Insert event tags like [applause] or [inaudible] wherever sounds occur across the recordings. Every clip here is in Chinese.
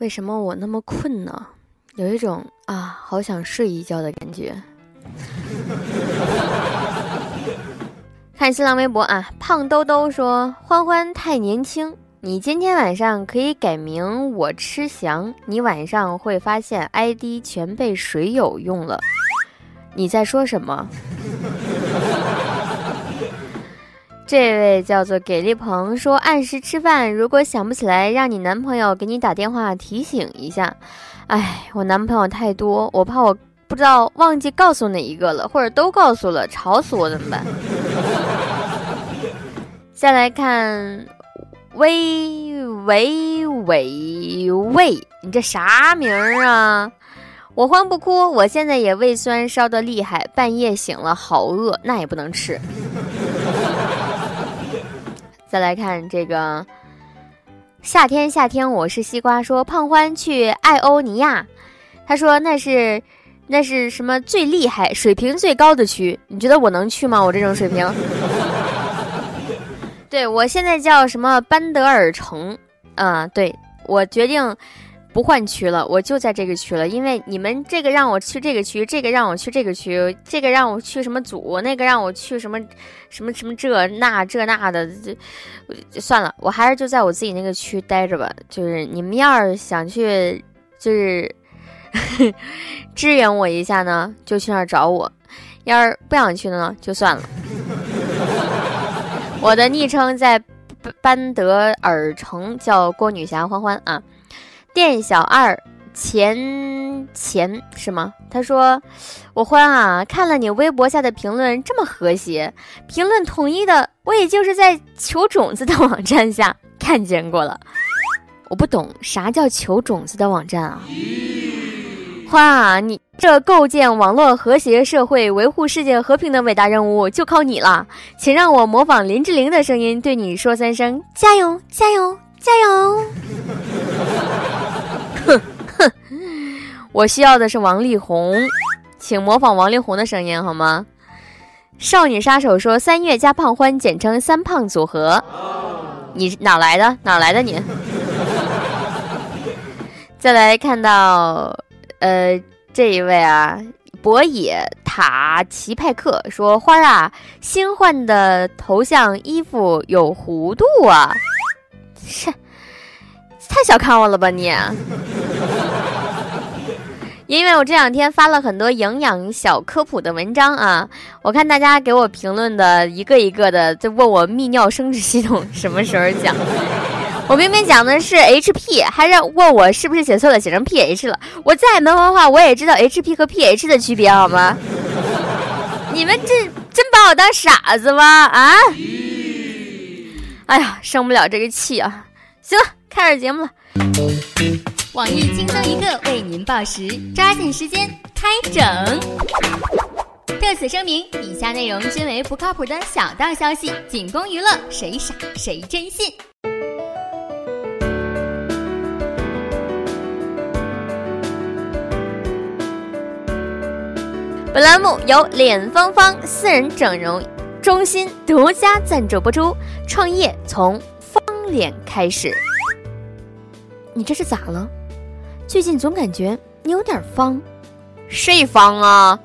为什么我那么困呢？有一种啊，好想睡一觉的感觉。看新浪微博啊，胖兜兜说：“欢欢太年轻，你今天晚上可以改名我吃翔，你晚上会发现 ID 全被水友用了。”你在说什么？这位叫做给力鹏说：“按时吃饭，如果想不起来，让你男朋友给你打电话提醒一下。”哎，我男朋友太多，我怕我不知道忘记告诉哪一个了，或者都告诉了，吵死我怎么办？[laughs] 再来看，喂喂喂喂，你这啥名儿啊？我欢不哭，我现在也胃酸烧的厉害，半夜醒了好饿，那也不能吃。再来看这个，夏天夏天我是西瓜，说胖欢去艾欧尼亚，他说那是那是什么最厉害、水平最高的区？你觉得我能去吗？我这种水平？对我现在叫什么班德尔城？嗯，对我决定。不换区了，我就在这个区了。因为你们这个让我去这个区，这个让我去这个区，这个让我去什么组，那个让我去什么，什么什么这那这那的，这算了，我还是就在我自己那个区待着吧。就是你们要是想去，就是 [laughs] 支援我一下呢，就去那儿找我；要是不想去的呢，就算了。[laughs] 我的昵称在班德尔城，叫郭女侠欢欢啊。店小二钱钱是吗？他说：“我欢啊，看了你微博下的评论这么和谐，评论统一的，我也就是在求种子的网站下 [laughs] 看见过了。我不懂啥叫求种子的网站啊？欢啊，你这构建网络和谐社会、维护世界和平的伟大任务就靠你了，请让我模仿林志玲的声音对你说三声：加油，加油，加油！”哼，[laughs] 我需要的是王力宏，请模仿王力宏的声音好吗？少女杀手说：“三月加胖欢，简称三胖组合。”你哪来的？哪来的你？[laughs] 再来看到，呃，这一位啊，博野塔奇派克说：“花儿啊，新换的头像衣服有弧度啊。”切。太小看我了吧你！[laughs] 因为我这两天发了很多营养小科普的文章啊，我看大家给我评论的一个一个的，在问我泌尿生殖系统什么时候讲。[laughs] 我明明讲的是 HP，还是问我是不是写错了，写成 PH 了。我再没文化，我也知道 HP 和 PH 的区别好吗？[laughs] 你们这真把我当傻子吗？啊！哎呀，生不了这个气啊！行了。开始节目了，网易轻松一刻为您报时，抓紧时间开整。特此声明，以下内容均为不靠谱的小道消息，仅供娱乐，谁傻谁真信。本栏目由脸芳芳私人整容中心独家赞助播出，创业从方脸开始。你这是咋了？最近总感觉你有点方，谁方啊？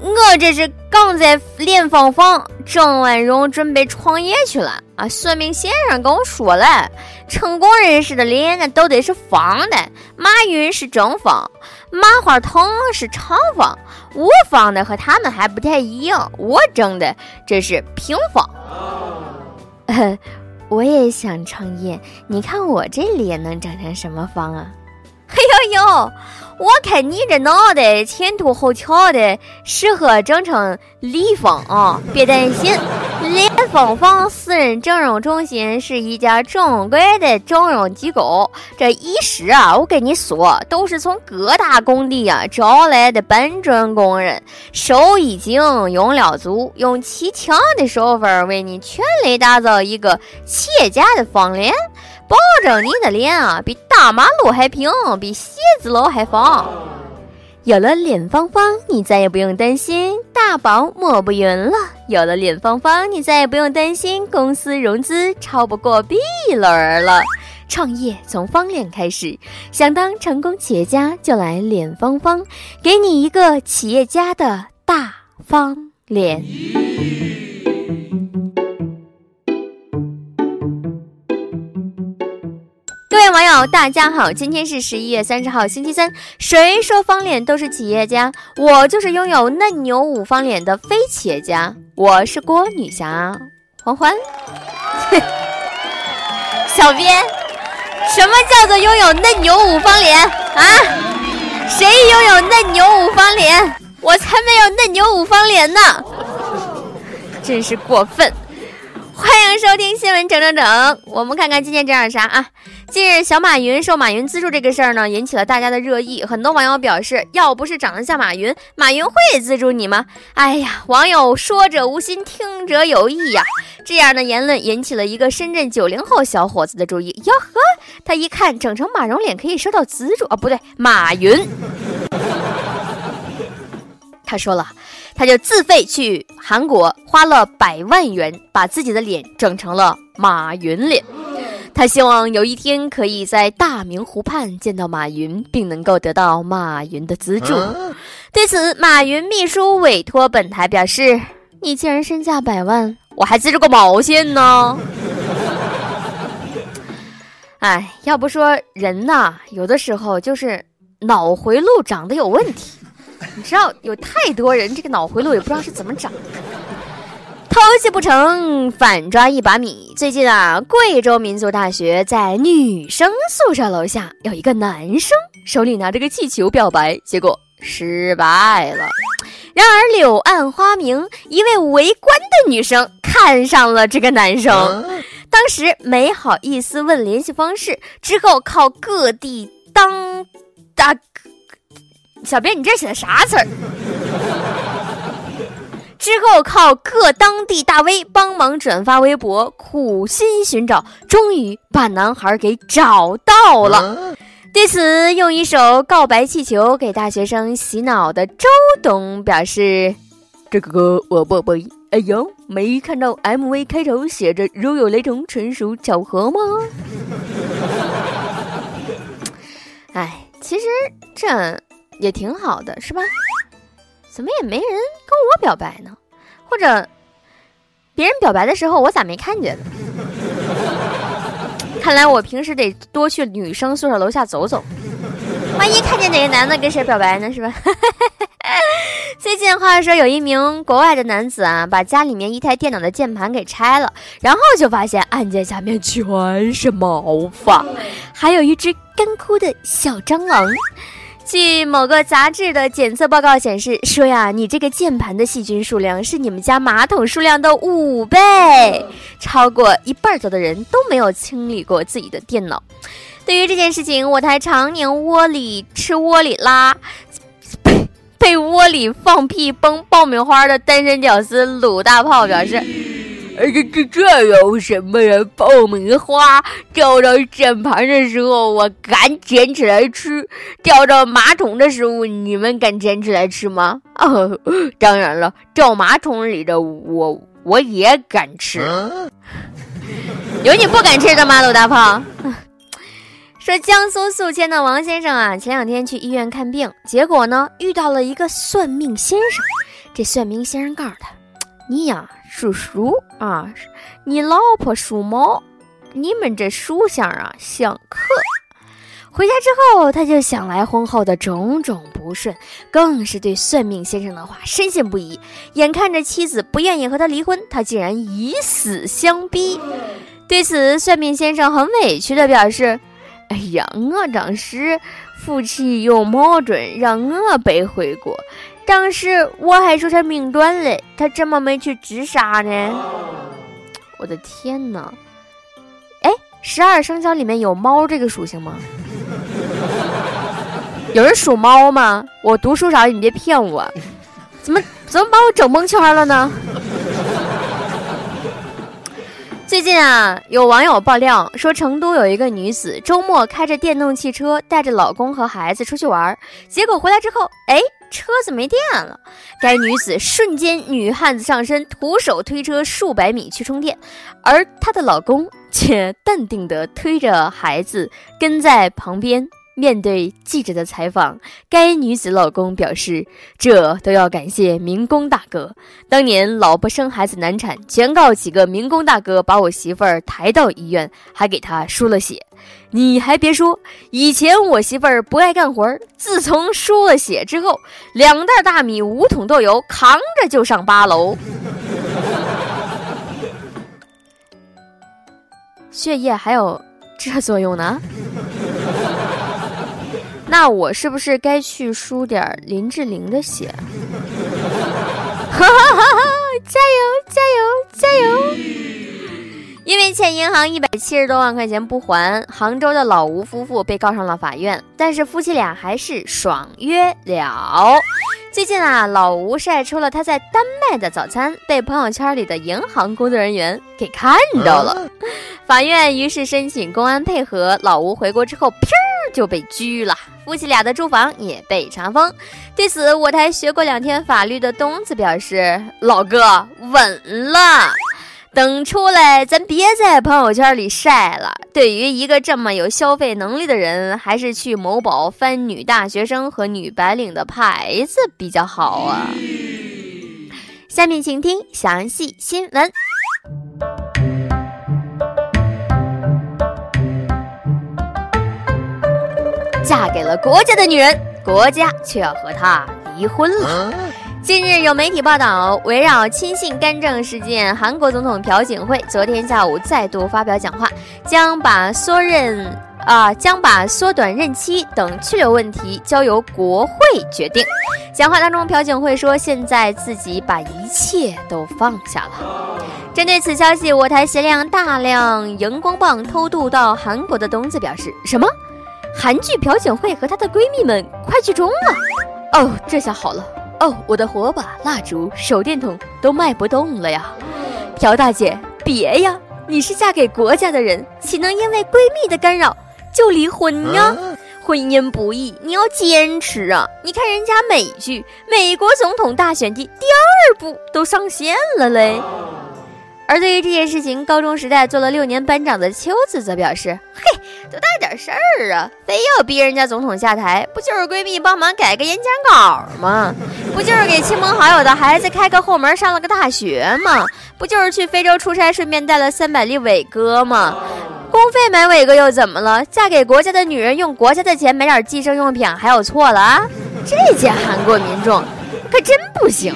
我这是刚在练方方，整完容准备创业去了啊！算命先生跟我说了，成功人士的脸那都得是方的。马云是正方，马化腾是长方，我方的和他们还不太一样，我整的这是平方。[laughs] 我也想创业，你看我这脸能长成什么方啊？哎呦呦！我看你这脑袋前凸后翘的，适合整成立方啊！别担心，脸方方私人整容中心是一家正规的整容机构。这医师啊，我跟你说，都是从各大工地啊招来的搬砖工人，手艺精，用料足，用极强的手法为你全力打造一个企业家的方脸。保证你的脸啊，比大马路还平，比写字楼还方。有了脸方方，你再也不用担心大宝抹不匀了。有了脸方方，你再也不用担心公司融资超不过 B 轮了。创业从方脸开始，想当成功企业家就来脸方方，给你一个企业家的大方脸。网友，大家好，今天是十一月三十号，星期三。谁说方脸都是企业家？我就是拥有嫩牛五方脸的非企业家。我是郭女侠欢欢。[laughs] 小编，什么叫做拥有嫩牛五方脸啊？谁拥有嫩牛五方脸？我才没有嫩牛五方脸呢！真是过分。欢迎收听新闻整整整，我们看看今天整点啥啊？近日，小马云受马云资助这个事儿呢，引起了大家的热议。很多网友表示，要不是长得像马云，马云会资助你吗？哎呀，网友说者无心，听者有意呀。这样的言论引起了一个深圳九零后小伙子的注意。哟呵，他一看整成马蓉脸可以收到资助啊？不对，马云。他说了，他就自费去韩国，花了百万元，把自己的脸整成了马云脸。他希望有一天可以在大明湖畔见到马云，并能够得到马云的资助。对此，马云秘书委托本台表示：“你既然身价百万，我还资助个毛线呢？” [laughs] 哎，要不说人呐，有的时候就是脑回路长得有问题。你知道有太多人这个脑回路也不知道是怎么长，偷鸡不成反抓一把米。最近啊，贵州民族大学在女生宿舍楼下有一个男生手里拿着个气球表白，结果失败了。然而柳暗花明，一位围观的女生看上了这个男生，当时没好意思问联系方式，之后靠各地当大。小编，你这写的啥词儿？之后靠各当地大 V 帮忙转发微博，苦心寻找，终于把男孩给找到了。对此，用一首告白气球给大学生洗脑的周董表示：“这个歌我不背。哎呦，没看到 MV 开头写着‘如有雷同，纯属巧合’吗？” [laughs] 哎，其实这。也挺好的，是吧？怎么也没人跟我表白呢？或者别人表白的时候，我咋没看见呢？[laughs] 看来我平时得多去女生宿舍楼下走走，万一看见哪个男的跟谁表白呢？是吧？[laughs] 最近话说，有一名国外的男子啊，把家里面一台电脑的键盘给拆了，然后就发现按键下面全是毛发，还有一只干枯的小蟑螂。据某个杂志的检测报告显示，说呀，你这个键盘的细菌数量是你们家马桶数量的五倍，超过一半多的人都没有清理过自己的电脑。对于这件事情，我台常年窝里吃窝里拉，被窝里放屁崩爆米花的单身屌丝鲁大炮表示。这这这有什么呀？爆米花掉到键盘的时候，我敢捡起来吃；掉到马桶的时候，你们敢捡起来吃吗？哦，当然了，掉马桶里的我我也敢吃。[laughs] 有你不敢吃的吗，鲁大炮？[laughs] 说江苏宿迁的王先生啊，前两天去医院看病，结果呢遇到了一个算命先生。这算命先生告诉他：“你呀。”属鼠啊，你老婆属猫，你们这属相啊相克。回家之后，他就想来婚后的种种不顺，更是对算命先生的话深信不疑。眼看着妻子不愿意和他离婚，他竟然以死相逼。对此，算命先生很委屈的表示：“哎呀，我当时夫妻有矛盾，让我背回国。”当时我还说他命短嘞，他怎么没去自杀呢？我的天哪！哎，十二生肖里面有猫这个属性吗？[laughs] 有人属猫吗？我读书少，你别骗我！怎么怎么把我整蒙圈了呢？最近啊，有网友爆料说，成都有一个女子周末开着电动汽车，带着老公和孩子出去玩，结果回来之后，哎。车子没电了，该女子瞬间女汉子上身，徒手推车数百米去充电，而她的老公却淡定地推着孩子跟在旁边。面对记者的采访，该女子老公表示：“这都要感谢民工大哥。当年老婆生孩子难产，全靠几个民工大哥把我媳妇儿抬到医院，还给她输了血。你还别说，以前我媳妇儿不爱干活儿，自从输了血之后，两袋大米、五桶豆油，扛着就上八楼。血液还有这作用呢？”那我是不是该去输点林志玲的血？哈哈哈哈！加油，加油，加油！因为欠银行一百七十多万块钱不还，杭州的老吴夫妇被告上了法院。但是夫妻俩还是爽约了。最近啊，老吴晒出了他在丹麦的早餐，被朋友圈里的银行工作人员给看到了。法院于是申请公安配合，老吴回国之后，噗。就被拘了，夫妻俩的住房也被查封。对此，我台学过两天法律的东子表示：“老哥，稳了，等出来咱别在朋友圈里晒了。对于一个这么有消费能力的人，还是去某宝翻女大学生和女白领的牌子比较好啊。”下面请听详细新闻。嫁给了国家的女人，国家却要和她离婚了。近日有媒体报道，围绕亲信干政事件，韩国总统朴槿惠昨天下午再度发表讲话，将把缩任啊将把缩短任期等去留问题交由国会决定。讲话当中，朴槿惠说：“现在自己把一切都放下了。”针对此消息，我台携量大量荧光棒偷渡到韩国的东子表示：“什么？”韩剧朴槿惠和她的闺蜜们快剧终了，哦，这下好了，哦，我的火把、蜡烛、手电筒都卖不动了呀！朴大姐，别呀，你是嫁给国家的人，岂能因为闺蜜的干扰就离婚呀？婚姻不易，你要坚持啊！你看人家美剧《美国总统大选》的第二部都上线了嘞。而对于这件事情，高中时代做了六年班长的秋子则表示：“嘿，多大点事儿啊，非要逼人家总统下台，不就是闺蜜帮忙改个演讲稿吗？不就是给亲朋好友的孩子开个后门上了个大学吗？不就是去非洲出差顺便带了三百粒伟哥吗？公费买伟哥又怎么了？嫁给国家的女人用国家的钱买点计生用品还有错了啊？这届韩国民众可真不行。”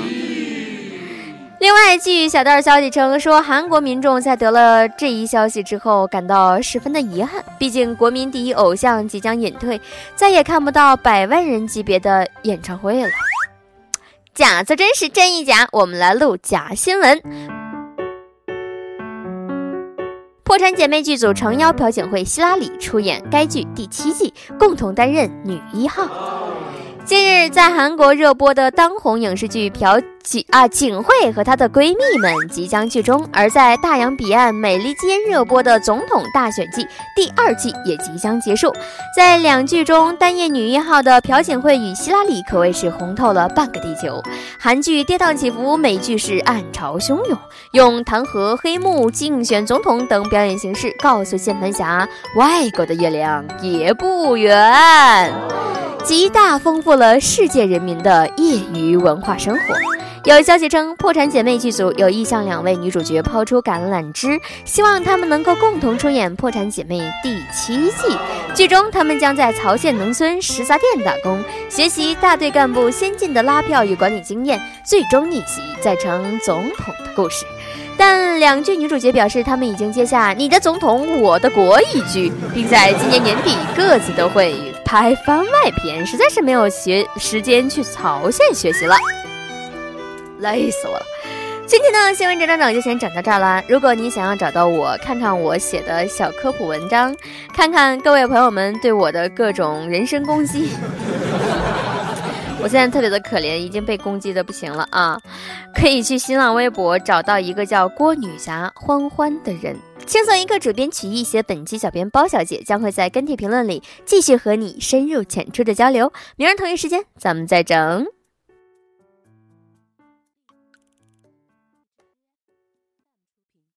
另外，据小道消息称，说韩国民众在得了这一消息之后，感到十分的遗憾。毕竟，国民第一偶像即将隐退，再也看不到百万人级别的演唱会了。假作真实，真亦假。我们来录假新闻。破产姐妹剧组诚邀朴槿惠、希拉里出演该剧第七季，共同担任女一号。近日，在韩国热播的当红影视剧《朴槿啊槿惠和她的闺蜜们》即将剧终，而在大洋彼岸美利坚热播的《总统大选季》第二季也即将结束。在两剧中担任女一号的朴槿惠与希拉里可谓是红透了半个地球。韩剧跌宕起伏，美剧是暗潮汹涌，用弹劾、黑幕、竞选总统等表演形式，告诉键盘侠：外国的月亮也不圆。极大丰富了世界人民的业余文化生活。有消息称，破产姐妹剧组有意向两位女主角抛出橄榄枝，希望她们能够共同出演《破产姐妹》第七季。剧中，她们将在曹县农村食杂店打工，学习大队干部先进的拉票与管理经验，最终逆袭再成总统的故事。但两剧女主角表示，她们已经接下《你的总统，我的国》一剧，并在今年年底各自都会。拍番外篇，实在是没有学时间去曹县学习了，累死我了。今天的新闻整整整就先整到这儿了。如果你想要找到我，看看我写的小科普文章，看看各位朋友们对我的各种人身攻击，[laughs] 我现在特别的可怜，已经被攻击的不行了啊！可以去新浪微博找到一个叫郭女侠欢欢的人。轻松一刻，主编曲艺写本期小编包小姐将会在跟帖评论里继续和你深入浅出的交流。明儿同一时间，咱们再整。